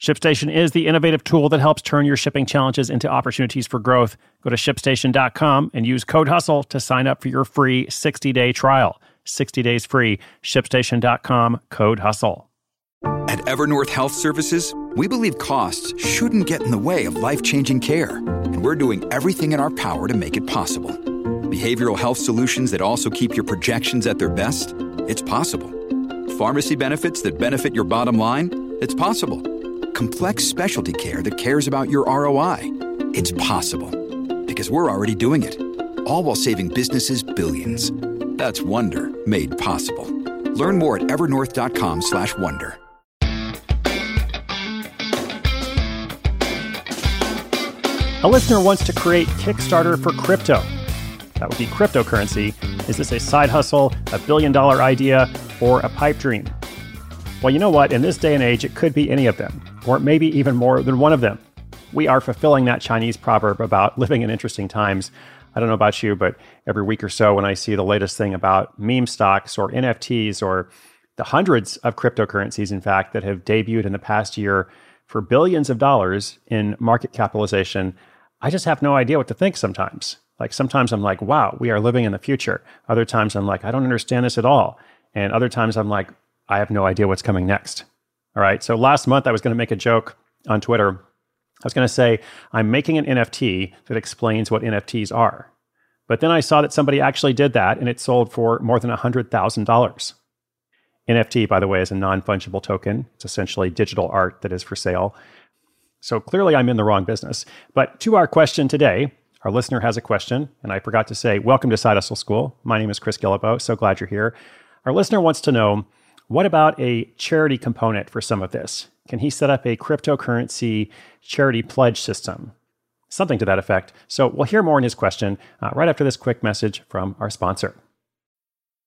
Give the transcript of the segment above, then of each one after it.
ShipStation is the innovative tool that helps turn your shipping challenges into opportunities for growth. Go to shipstation.com and use code HUSTLE to sign up for your free 60 day trial. 60 days free. ShipStation.com, code HUSTLE. At Evernorth Health Services, we believe costs shouldn't get in the way of life changing care, and we're doing everything in our power to make it possible. Behavioral health solutions that also keep your projections at their best? It's possible. Pharmacy benefits that benefit your bottom line? It's possible complex specialty care that cares about your ROI. It's possible because we're already doing it. All while saving businesses billions. That's Wonder made possible. Learn more at evernorth.com/wonder. A listener wants to create Kickstarter for crypto. That would be cryptocurrency. Is this a side hustle, a billion dollar idea, or a pipe dream? Well, you know what? In this day and age, it could be any of them or maybe even more than one of them. We are fulfilling that Chinese proverb about living in interesting times. I don't know about you, but every week or so, when I see the latest thing about meme stocks or NFTs or the hundreds of cryptocurrencies, in fact, that have debuted in the past year for billions of dollars in market capitalization, I just have no idea what to think sometimes. Like sometimes I'm like, wow, we are living in the future. Other times I'm like, I don't understand this at all. And other times I'm like, I have no idea what's coming next. All right. So last month I was going to make a joke on Twitter. I was going to say, I'm making an NFT that explains what NFTs are. But then I saw that somebody actually did that and it sold for more than $100,000. NFT, by the way, is a non fungible token. It's essentially digital art that is for sale. So clearly I'm in the wrong business. But to our question today, our listener has a question, and I forgot to say, Welcome to Side Hustle School. My name is Chris Guillebeau. So glad you're here. Our listener wants to know what about a charity component for some of this? Can he set up a cryptocurrency charity pledge system? Something to that effect. So we'll hear more in his question uh, right after this quick message from our sponsor.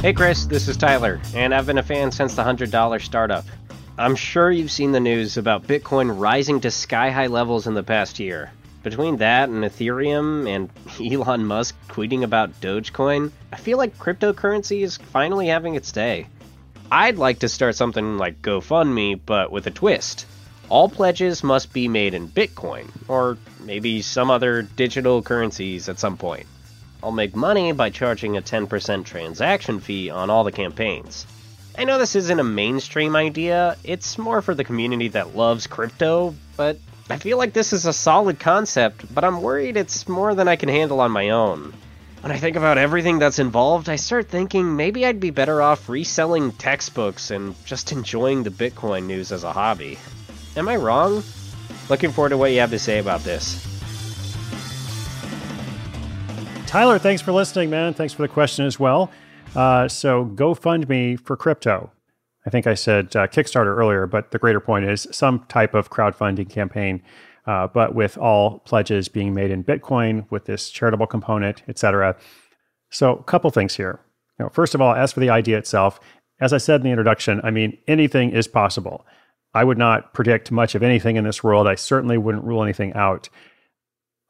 Hey Chris, this is Tyler, and I've been a fan since the $100 startup. I'm sure you've seen the news about Bitcoin rising to sky high levels in the past year. Between that and Ethereum and Elon Musk tweeting about Dogecoin, I feel like cryptocurrency is finally having its day. I'd like to start something like GoFundMe, but with a twist. All pledges must be made in Bitcoin, or maybe some other digital currencies at some point. I'll make money by charging a 10% transaction fee on all the campaigns. I know this isn't a mainstream idea, it's more for the community that loves crypto, but I feel like this is a solid concept, but I'm worried it's more than I can handle on my own. When I think about everything that's involved, I start thinking maybe I'd be better off reselling textbooks and just enjoying the Bitcoin news as a hobby. Am I wrong? Looking forward to what you have to say about this. Tyler, thanks for listening, man. Thanks for the question as well. Uh, so, GoFundMe for crypto. I think I said uh, Kickstarter earlier, but the greater point is some type of crowdfunding campaign, uh, but with all pledges being made in Bitcoin with this charitable component, etc. So, a couple things here. You know, first of all, as for the idea itself, as I said in the introduction, I mean, anything is possible. I would not predict much of anything in this world. I certainly wouldn't rule anything out.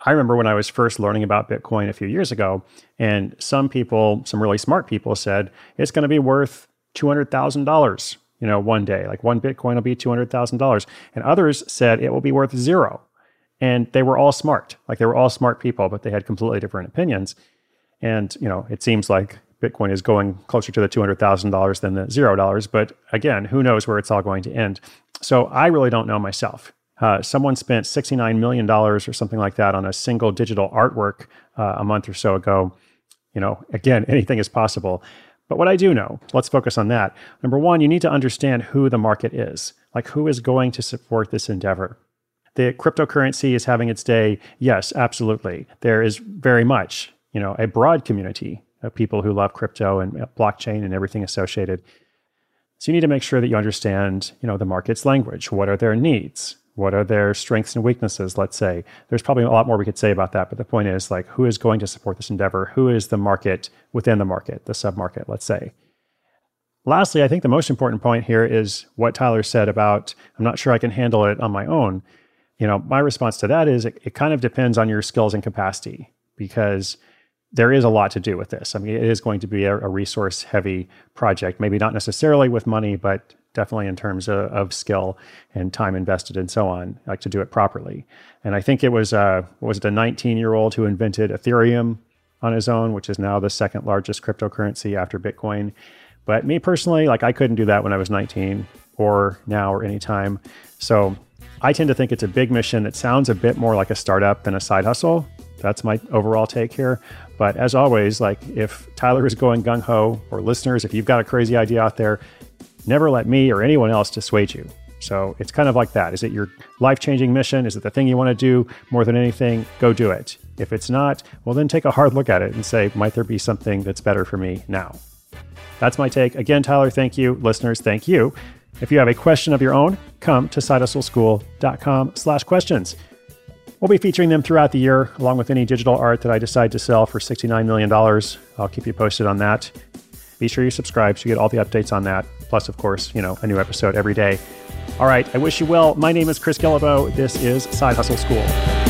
I remember when I was first learning about Bitcoin a few years ago, and some people, some really smart people said it's going to be worth $200,000, you know, one day. Like one Bitcoin will be $200,000. And others said it will be worth zero. And they were all smart. Like they were all smart people, but they had completely different opinions. And, you know, it seems like Bitcoin is going closer to the $200,000 than the $0. But again, who knows where it's all going to end. So I really don't know myself. Uh, someone spent $69 million or something like that on a single digital artwork uh, a month or so ago. You know, again, anything is possible. But what I do know, let's focus on that. Number one, you need to understand who the market is. Like, who is going to support this endeavor? The cryptocurrency is having its day. Yes, absolutely. There is very much, you know, a broad community of people who love crypto and blockchain and everything associated. So you need to make sure that you understand, you know, the market's language. What are their needs? What are their strengths and weaknesses? Let's say there's probably a lot more we could say about that, but the point is like who is going to support this endeavor? Who is the market within the market, the sub market? Let's say. Lastly, I think the most important point here is what Tyler said about I'm not sure I can handle it on my own. You know, my response to that is it, it kind of depends on your skills and capacity because there is a lot to do with this. I mean, it is going to be a, a resource heavy project, maybe not necessarily with money, but definitely in terms of, of, skill and time invested and so on, like to do it properly. And I think it was uh, was it a 19 year old who invented Ethereum on his own, which is now the second largest cryptocurrency after Bitcoin. But me personally, like I couldn't do that when I was 19 or now or anytime. So I tend to think it's a big mission that sounds a bit more like a startup than a side hustle. That's my overall take here. But as always, like if Tyler is going gung ho, or listeners, if you've got a crazy idea out there, never let me or anyone else dissuade you. So it's kind of like that. Is it your life changing mission? Is it the thing you want to do more than anything? Go do it. If it's not, well, then take a hard look at it and say, might there be something that's better for me now? That's my take. Again, Tyler, thank you. Listeners, thank you. If you have a question of your own, come to sidehustleschool.com slash questions. We'll be featuring them throughout the year, along with any digital art that I decide to sell for $69 million. I'll keep you posted on that. Be sure you subscribe so you get all the updates on that. Plus, of course, you know, a new episode every day. All right, I wish you well. My name is Chris Guillebeau. This is Side Hustle School.